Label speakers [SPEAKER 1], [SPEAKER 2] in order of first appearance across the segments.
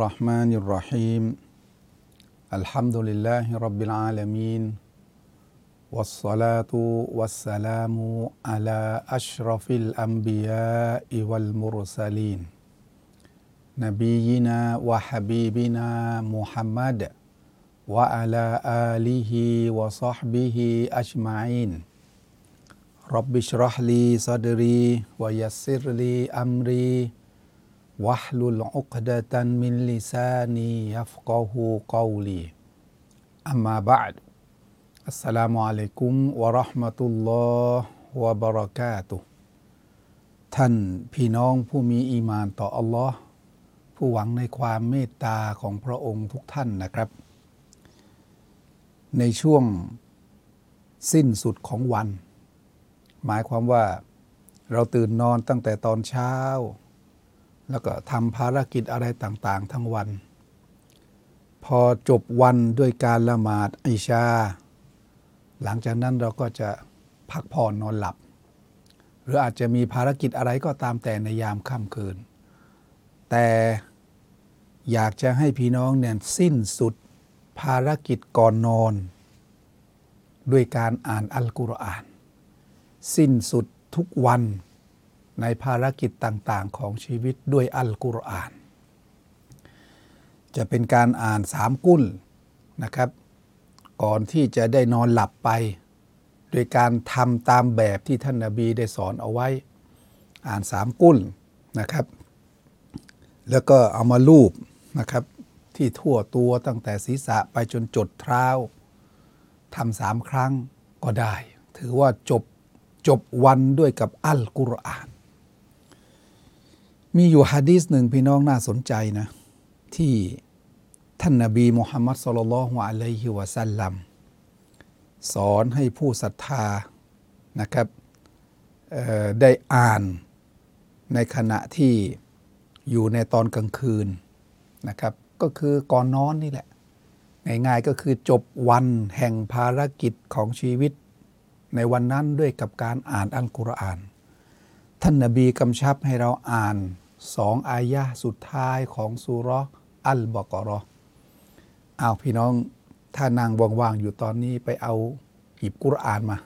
[SPEAKER 1] الرحمن الرحيم. الحمد لله رب العالمين والصلاة والسلام على أشرف الأنبياء والمرسلين. نبينا وحبيبنا محمد وعلى آله وصحبه أجمعين. رب اشرح لي صدري ويسر لي أمري วะลุลอุกดะตันมินลิซานียัฟกอฮูกอลีอัมมาบะดอัสสลามุอะลัยกุมวะราะห์มะตุลลอฮ์วะบะเราะกาตุท่านพี่น้องผู้มีอีมานต่ออัลลอฮ์ผู้หวังในความเมตตาของพระองค์ทุกท่านนะครับ ในช่วงสิ้นสุดของวัน หมายความว่าเราตื่นนอนตั้งแต่ตอนเช้า แล้วก็ทำภารกิจอะไรต่างๆ ทั้งวัน พอจบวันด้วยการละหมาดอิชา หลังจากนั้นเราก็จะพักผ่อนนอนหลับ หรืออาจจะมีภารกิจอะไรก็ตามแต่ในยามค่ำคืน แต่อยากจะให้พี่น้องเนี่ยสิ้นสุดภารกิจก่อนนอน ด้วยการอ่านอัลกุรอาน สิ้นสุดทุกวัน ในภารกิจต่างๆ ของชีวิตด้วยอัลกุรอาน จะเป็นการอ่านสามกุลนะครับ ก่อนที่จะได้นอนหลับไป โดยการทำตามแบบที่ท่านนาบีได้สอนเอาไว้ อ่านสามกุลนะครับ แล้วก็เอามาลูบนะครับ ที่ทั่วตัวตั้งแต่ศีรษะไปจนจดเท้าทำสามครั้งก็ได้ ถือว่าจบจบวันด้วยกับอัลกุรอาน มีอยู่ฮะดีษหนึ่งพี่น้องน่าสนใจนะ ที่ท่านนาบีมุฮัมมัดสุลลัลฮวอะลัยฮิวะสัลลัมสอนให้ผู้ศรัทธานะครับได้อ่านในขณะที่อยู่ในตอนกลางคืนนะครับ ก็คือก่อนนอนนี่แหละ ง่ายๆก็คือจบวันแห่งภารกิจของชีวิต ในวันนั้นด้วยกับการอ่านอัลกุรอาน ท่านนบีกำชับให้เราอ่านสองอายะสุดท้ายของสุรอัลบกรออ้าวพี่น้องถ้านางว่างๆอยู่ตอนนี้ไปเอาหยิบกุรอานมา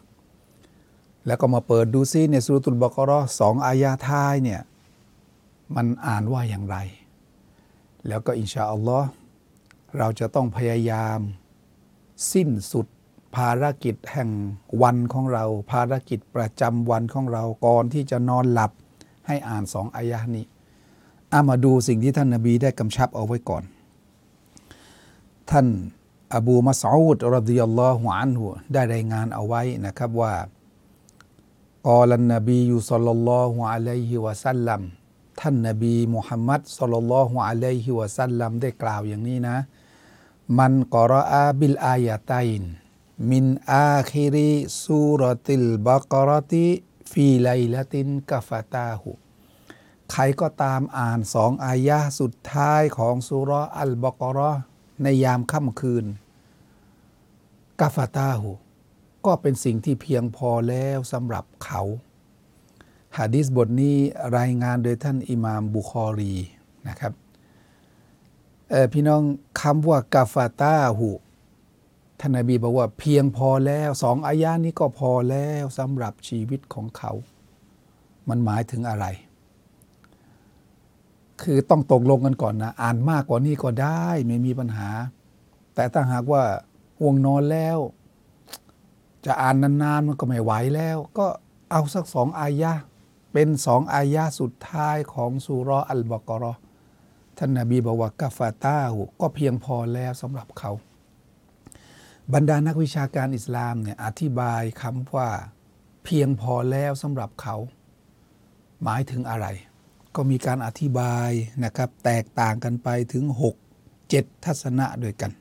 [SPEAKER 1] แล้วก็มาเปิดดูซิในสุรตุลบกรอสองอายะท้ายเนี่ยมันอ่านว่าอย่างไร แล้วก็อินชาอัลลอฮ์เราจะต้องพยายามสิ้นสุด ภารกิจแห่งวันของเรา ภารกิจประจำวันของเราก่อนที่จะนอนหลับให้อ่านสองอายะนี้อามาดูสิ่งที่ท่านนาบีได้กำชับเอาไว้ก่อน ท่านอบูมัสอูดرضي الله عنهได้รายงานเอาไว้นะครับว่าقال النبي صلى الله عليه وسلمท่านนบีมุฮัมมัดصلى الله عليه وسلمได้กล่าวอย่างนี้นะ من قرأ بالآيتين من آخر سورة البقرة في ليلة كفتاهใครก็ตามอ่านสองอายะสุดท้ายของสุรอัลบกรอในยามค่ำคืนกาฟาตาหุก็เป็นสิ่งที่เพียงพอแล้วสำหรับเขาฮะดิษบทนี้รายงานโดยท่านอิหมามบุคอรีนะครับพี่น้องคำว่ากาฟาตาหุ ท่านนบีบอกว่าเพียงพอแล้วสองอายานี้ก็พอแล้วสำหรับชีวิตของเขา มันหมายถึงอะไร คือต้องตกลงกันก่อนนะ อ่านมากกว่านี้ก็ได้ไม่มีปัญหา แต่ถ้าหากว่าห่วงนอนแล้ว จะอ่านนานๆมันก็ไม่ไหวแล้ว ก็เอาสักสองอายะเป็นสองอายะสุดท้ายของสุรอัลบกรอท่านนาบีบอกว่ากาฟาตาหูก็เพียงพอแล้วสำหรับเขา บรรดานักวิชาการอิสลามเนี่ยอธิบายคำว่าเพียงพอแล้วสำหรับเขา หมายถึงอะไร ก็มีการอธิบายนะครับ แตกต่างกันไปถึง 6 7 ทัศนะด้วยกัน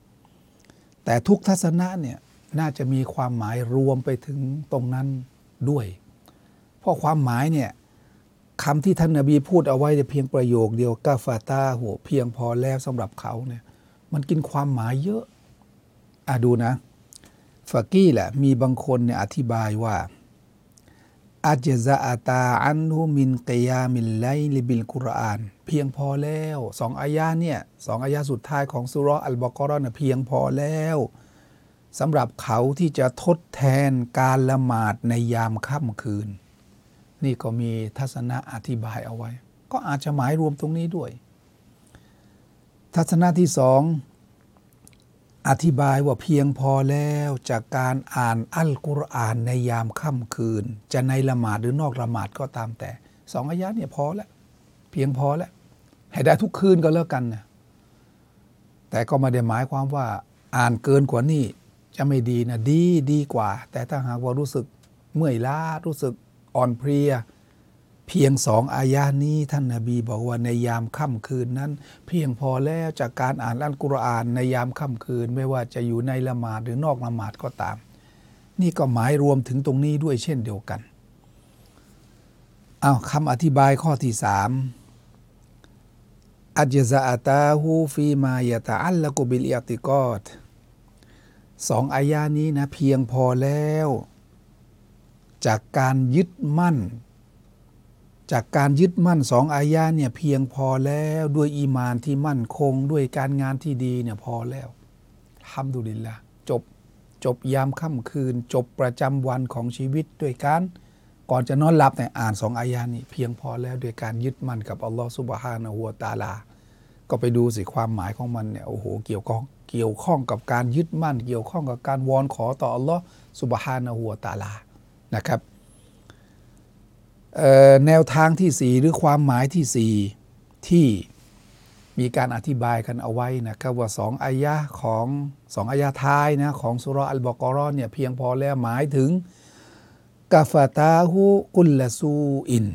[SPEAKER 1] แต่ทุกทัศนะเนี่ยน่าจะมีความหมายรวมไปถึงตรงนั้นด้วย เพราะความหมายเนี่ยคำที่ท่านนาบีพูดเอาไว้แต่เพียงประโยคเดียวกาฟาตาหัวเพียงพอแล้วสำหรับเขาเนี่ยมันกินความหมายเยอะ อะดูนะฟากี้แหละมีบางคนเนี่ยอธิบายว่าอาจจะอาตาอันฮุมินกยามินไลลิบิลกุรอาน เพียงพอแล้วสองอายาเนี่ยสองอายาสุดท้ายของสุรอัลบากรอนเพียงพอแล้วสำหรับเขาที่จะทดแทนการละหมาดในยามค่ำคืน นี่ก็มีทัศนะอธิบายเอาไว้ ก็อาจจะหมายรวมตรงนี้ด้วย ทัศนะที่สอง อธิบายว่าเพียงพอแล้วจากการอ่านอัลกุรอานในยามค่ำคืน จะในละหมาดหรือนอกละหมาดก็ตามแต่สองอายะเนี่ยพอแล้ว เพียงพอแล้ว ให้ได้ทุกคืนก็แล้วกันนะแต่ก็ไม่ได้หมายความว่าอ่านเกินกว่านี้จะไม่ดีนะดีดีกว่า แต่ถ้าหากว่ารู้สึกเมื่อยล้ารู้สึกอ่อนเพลีย เพียงสองอายานี้ท่านนาบีบอกว่าในยามค่ำคืนนั้น เพียงพอแล้วจากการอ่านอัลกุรอานในยามค่ำคืน ไม่ว่าจะอยู่ในละหมาดหรือนอกละหมาดก็ตาม นี่ก็หมายรวมถึงตรงนี้ด้วยเช่นเดียวกันเอาคำอธิบายข้อที่สามอัจซาตาฮูฟีมายะตะอัลละกุบิลอิติกอดสองอายานี้นะเพียงพอแล้ว จากการยึดมั่น จากการยึดมั่นสองอายาเนี่ยเพียงพอแล้วด้วยอีมานที่มั่นคงด้วยการงานที่ดีเนี่ยพอแล้วทำดุลินละจบจบยามค่ำคืน จบประจำวันของชีวิตด้วยการก่อนจะนอนหลับเนี่ยอ่านสองอายานี่เพียงพอแล้วด้วยการยึดมั่นกับอัลลอฮฺสุบฮานะฮัวตาลา ก็ไปดูสิความหมายของมันเนี่ยโอ้โหเกี่ยวข้องเกี่ยวข้องกับการยึดมั่น เกี่ยวข้องกับการวอนขอต่ออัลลอฮฺสุบฮานะฮัวตาลานะครับ แนวทางที่สี่หรือความหมายที่สี่ที่มีการอธิบายกันเอาไว้นะครับว่าสองอายะของสองอายะท้ายนะของสุรอัลบกรอนเนี่ยเพียงพอแล้วหมายถึงกาฟาตาฮูกุลละซูอิน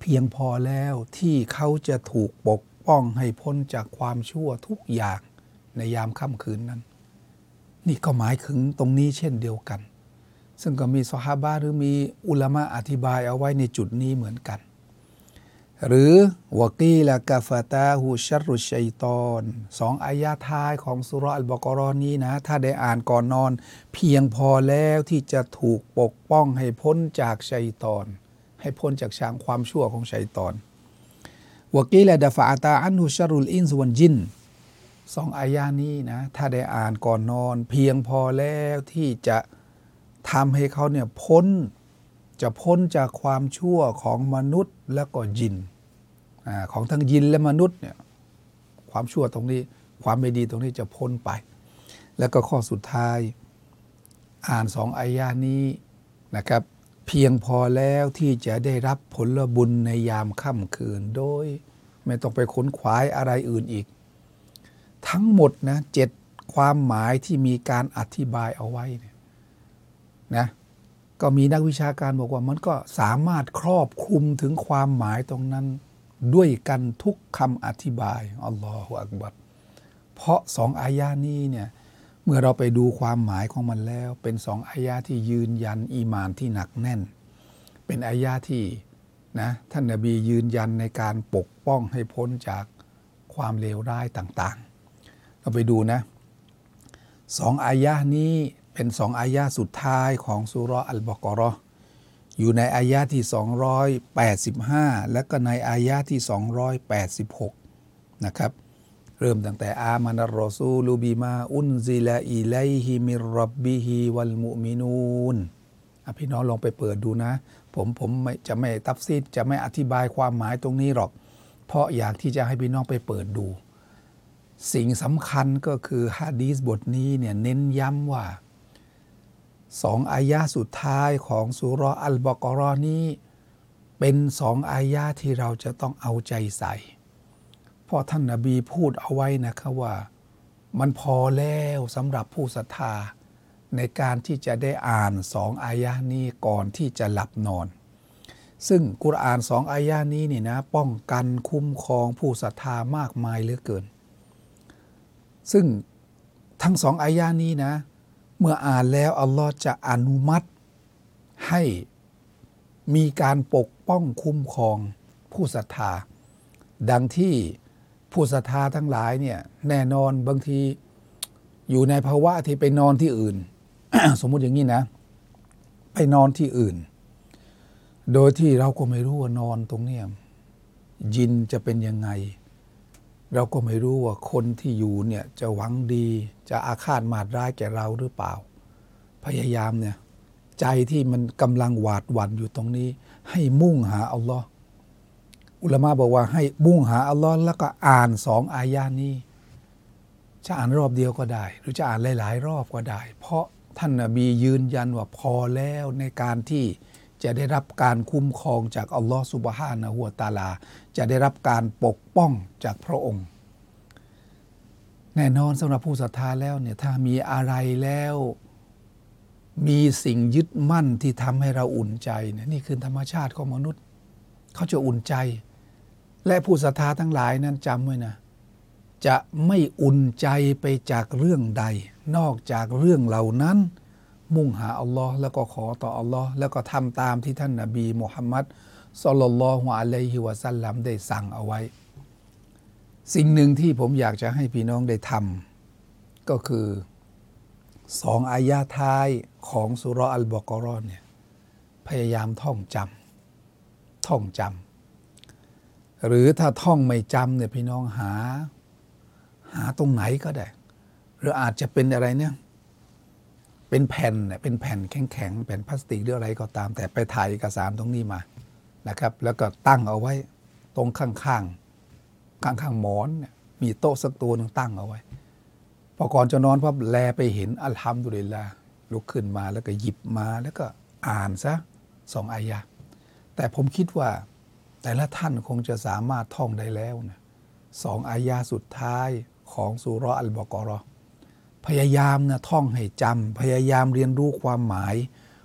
[SPEAKER 1] เพียงพอแล้วที่เขาจะถูกปกป้องให้พ้นจากความชั่วทุกอย่างในยามค่ำคืนนั้น นี่ก็หมายถึงตรงนี้เช่นเดียวกัน ซึ่งก็มีสฮาบะหรือมีอุลามะอธิบายเอาไว้ในจุดนี้เหมือนกัน หรือวกีละกาฟาตาฮูชัรุชัยตอนสองอายาท้ายของสุรอัลบกรอนี้นะ ถ้าได้อ่านก่อนนอน เพียงพอแล้วที่จะถูกปกป้องให้พ้นจากชัยตอน ให้พ้นจากชางความชั่วของชัยตอนวกีละดาฟาตาอันฮุชรุลอินสวนจินสองอายานี้นะ ถ้าได้อ่านก่อนนอน เพียงพอแล้วที่จะ ทำให้เขาเนี่ยพ้นจะพ้นจากความชั่วของมนุษย์และก็ยินอของทั้งยินและมนุษย์เนี่ยความชั่วตรงนี้ ความไม่ดีตรงนี้จะพ้นไป แล้วก็ข้อสุดท้ายอ่านสองอายานี้นะครับ เพียงพอแล้วที่จะได้รับผลบุญในยามค่ำคืนโดย ไม่ต้องไปค้นขวายอะไรอื่นอีก ทั้งหมดนะเจ็ดความหมายที่มีการอธิบายเอาไว้ นะก็มีนักวิชาการบอกว่ามันก็สามารถครอบคลุมถึงความหมายตรงนั้น ด้วยกันทุกคำอธิบายอัลลอฮฺอักบัดเพราะสองอายานี้เนี่ยเมื่อเราไปดูความหมายของมันแล้ว เป็นสองอายาที่ยืนยันอีมานที่หนักแน่น เป็นอายาที่นะท่านนาบียืนยันในการปกป้องให้พ้นจากความเลวร้ายต่างๆ เราไปดูนะสองอายานี้ เป็นสองอายาสุดท้ายของสุรอัลบกรออยู่ในอายาที่ 285 และก็ในอายาที่ 286 นะครับ เริ่มตั้งแต่อามานาโรซูลูบีมาอุนซิลาอิไลฮิมิรับบิฮิวัลมุมินูนพี่น้องลองไปเปิดดูนะ ผมผมจะไม่ตับซีดจะไม่อธิบายความหมายตรงนี้หรอก เพราะอยากที่จะให้พี่น้องไปเปิดดู สิ่งสำคัญก็คือฮะดีสบทนี้เนี่ยเน้นย้ำว่า สองอายาสุดท้ายของสุรอัลบกรอนี้ เป็นสองอายาที่เราจะต้องเอาใจใส่เพราะท่านนาบีพูดเอาไว้นะครับว่า มันพอแล้วสำหรับผู้ศรัทธา ในการที่จะได้อ่านสองอายานี้ก่อนที่จะหลับนอน ซึ่งกุรอานสองอายานี้นี่นะ ป้องกันคุ้มครองผู้ศรัทธามากมายเหลือเกิน ซึ่งทั้งสองอายานี้นะ เมื่ออ่านแล้วอัลลอฮ์จะอนุมัติให้มีการปกป้องคุ้มครองผู้ศรัทธา ดังที่ผู้ศรัทธาทั้งหลายเนี่ยแน่นอนบางทีอยู่ในภาวะที่ไปนอนที่อื่น สมมุติอย่างนี้นะ ไปนอนที่อื่น โดยที่เราก็ไม่รู้ว่านอนตรงเนี้ยยินจะเป็นยังไง เราก็ไม่รู้ว่าคนที่อยู่เนี่ยจะหวังดีจะอาฆาตมาดร้ายแก่เราหรือเปล่า พยายามเนี่ยใจที่มันกำลังหวาดหวั่นอยู่ตรงนี้ ให้มุ่งหาอัลลอฮ์อุลามะบอกว่าให้มุ่งหาอัลลอฮ์แล้วก็อ่านสองอายานี้ จะอ่านรอบเดียวก็ได้ หรือจะอ่านหลาย ๆ รอบก็ได้ เพราะท่านนบียืนยันว่าพอแล้วในการที่ จะได้รับการคุ้มครองจากอัลลอฮ์สุบฮานะฮัวตาลา จะได้รับการปกป้องจากพระองค์ แน่นอนสำหรับผู้ศรัทธาแล้วเนี่ยถ้ามีอะไรแล้ว มีสิ่งยึดมั่นที่ทำให้เราอุ่นใจเนี่ยนี่คือธรรมชาติของมนุษย์ เขาจะอุ่นใจ และผู้ศรัทธาทั้งหลายนั้นจำไว้นะจะไม่อุ่นใจไปจากเรื่องใด นอกจากเรื่องเหล่านั้น มุ่งหาอัลลอฮ์แล้วก็ขอต่ออัลลอฮ์แล้วก็ทำตามที่ท่านนาบีมุฮัมมัดสลลัลลอฮุอะลัยฮิวะสัลลัมได้สั่งเอาไว้ สิ่งหนึ่งที่ผมอยากจะให้พี่น้องได้ทำก็คือสองอายาท้ายของสุรอัลบกรอนเนี่ยพยายามท่องจำท่องจำหรือถ้าท่องไม่จำเนี่ยพี่น้องหา หาตรงไหนก็ได้ หรืออาจจะเป็นอะไรเนี่ย เป็นแผ่นเนี่ยเป็นแผ่นแข็งๆแผ่นพลาสติกหรืออะไรก็ตาม แต่ไปถ่ายเอกสารตรงนี้มานะครับ แล้วก็ตั้งเอาไว้ตรงข้างๆข้างๆหมอนเนี่ยมีโต๊ะสักตัวหนึ่งตั้งเอาไว้ พอก่อนจะนอนพับแลไปเห็นอัลฮัมดุลิลละลุกขึ้นมาแล้วก็หยิบมาแล้วก็อ่านซะสองอายะแต่ผมคิดว่าแต่ละท่านคงจะสามารถท่องได้แล้วนะสองอายาสุดท้ายของสุรอัลบกรอ พยายามนะท่องให้จำพยายามเรียนรู้ความหมาย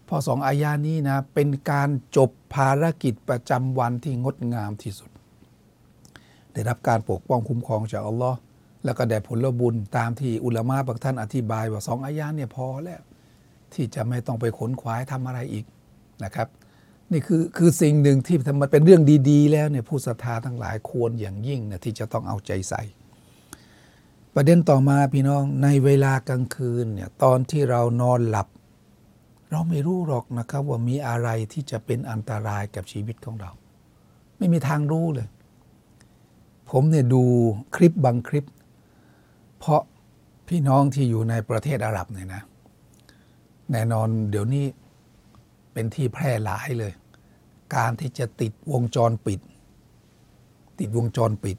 [SPEAKER 1] พอสองอายานี้นะเป็นการจบภารกิจประจำวันที่งดงามที่สุด ได้รับการปกป้องคุ้มครองจากอัลลอฮ์แล้วก็ได้ผลบุญตามที่อุลามะบางท่านอธิบายว่าสองอายาเนี่ยพอแล้ว ที่จะไม่ต้องไปขนขวายทำอะไรอีกนะครับ นี่คือคือสิ่งหนึ่งที่มันเป็นเรื่องดี ๆ แล้วเนี่ยผู้ศรัทธาทั้งหลายควรอย่างยิ่งนะที่จะต้องเอาใจใส่ ประเด็นต่อมาพี่น้องในเวลากลางคืนเนี่ยตอนที่เรานอนหลับ เราไม่รู้หรอกนะครับว่ามีอะไรที่จะเป็นอันตรายกับชีวิตของเรา ไม่มีทางรู้เลย ผมเนี่ยดูคลิปบางคลิป เพราะพี่น้องที่อยู่ในประเทศอาหรับเนี่ยนะ แน่นอนเดี๋ยวนี้เป็นที่แพร่หลายเลย การที่จะติดวงจรปิด ติดวงจรปิด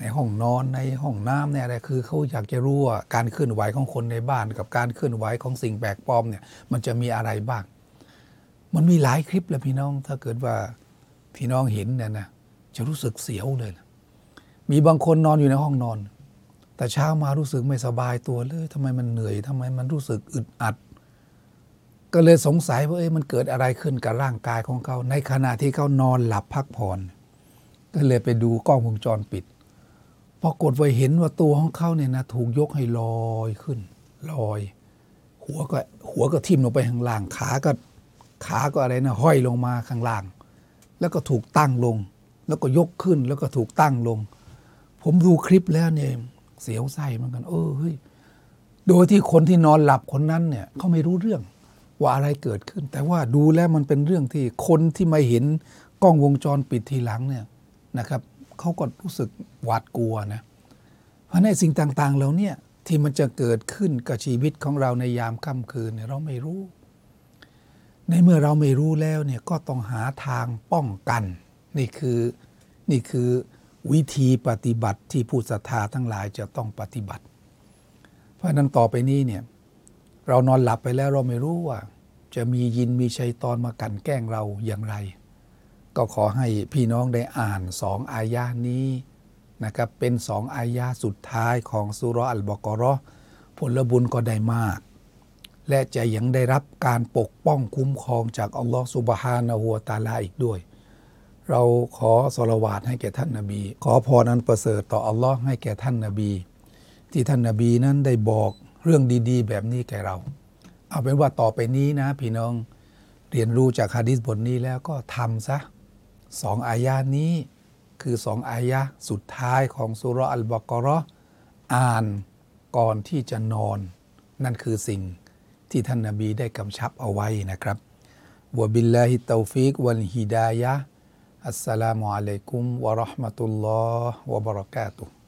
[SPEAKER 1] ในห้องนอนในห้องน้ำเนี่ยอะไรคือเขาอยากจะรู้ว่าการเคลื่อนไหวของคนในบ้าน กับการเคลื่อนไหวของสิ่งแปลกปลอมเนี่ยมันจะมีอะไรบ้าง มันมีหลายคลิปแหละพี่น้องถ้าเกิดว่าพี่น้องเห็นเนี่ยนะจะรู้สึกเสียวเลยนะมีบางคนนอนอยู่ในห้องนอน แต่เช้ามารู้สึกไม่สบายตัวเลยทำไมมันเหนื่อยทำไมมันรู้สึกอึดอัด ก็เลยสงสัยว่าเอ้ยมันเกิดอะไรขึ้นกับร่างกายของเขาในขณะที่เขานอนหลับพักผ่อนก็เลยไปดูกล้องวงจรปิด ปรากฏว่าเห็นว่าตัวของเขาเนี่ยนะถูกยกให้ลอยขึ้น ลอย หัวก็หัวก็ทิ่มลงไปข้างล่างขาก็ขาก็อะไรนะห้อยลงมาข้างล่าง แล้วก็ถูกตั้งลง แล้วก็ยกขึ้นแล้วก็ถูกตั้งลง ผมดูคลิปแล้วเนี่ยเสียวไส้เหมือนกัน เออเฮ้ยโดยที่คนที่นอนหลับคนนั้นเนี่ยเขาไม่รู้เรื่องว่าอะไรเกิดขึ้น แต่ว่าดูแล้วมันเป็นเรื่องที่คนที่มาเห็นกล้องวงจรปิดทีหลังเนี่ยนะครับ เขาก็รู้สึกหวาดกลัวนะ เพราะในสิ่งต่างๆเหล่านี้ที่มันจะเกิดขึ้นกับชีวิตของเราในยามค่ำคืนเนี่ยเราไม่รู้ ในเมื่อเราไม่รู้แล้วเนี่ยก็ต้องหาทางป้องกัน นี่คือนี่คือวิธีปฏิบัติที่ผู้ศรัทธาทั้งหลายจะต้องปฏิบัติ เพราะนั้นต่อไปนี้เนี่ยเรานอนหลับไปแล้วเราไม่รู้ว่า จะมียินมีชัยตอนมากันแกล้งเราอย่างไร ก็ขอให้พี่น้องได้อ่านสองอายานี้นะครับเป็นสองอายาสุดท้ายของสุรอัลบกรอผลบุญก็ได้มาก และจะยังได้รับการปกป้องคุ้มครองจากอัลลอฮฺสุบฮานะฮัวตาลาอีกด้วย เราขอสละวาดให้แก่ท่านนาบี ขอพรอันประเสริฐต่ออัลลอฮ์ให้แก่ท่านนาบี ที่ท่านนาบีนั้นได้บอกเรื่องดี ๆ แบบนี้แก่เรา เอาเป็นว่าต่อไปนี้นะ พี่น้องเรียนรู้จากฮะดิษบทนี้แล้วก็ทำซะ สองอายานี้คือสองอายะสุดท้ายของสุรอัลบกรออ่านก่อนที่จะนอน นั่นคือสิ่งที่ท่านนาบีได้กำชับเอาไว้นะครับوبالله التوفيق والهداية السلام عليكم ورحمة الله وبركاته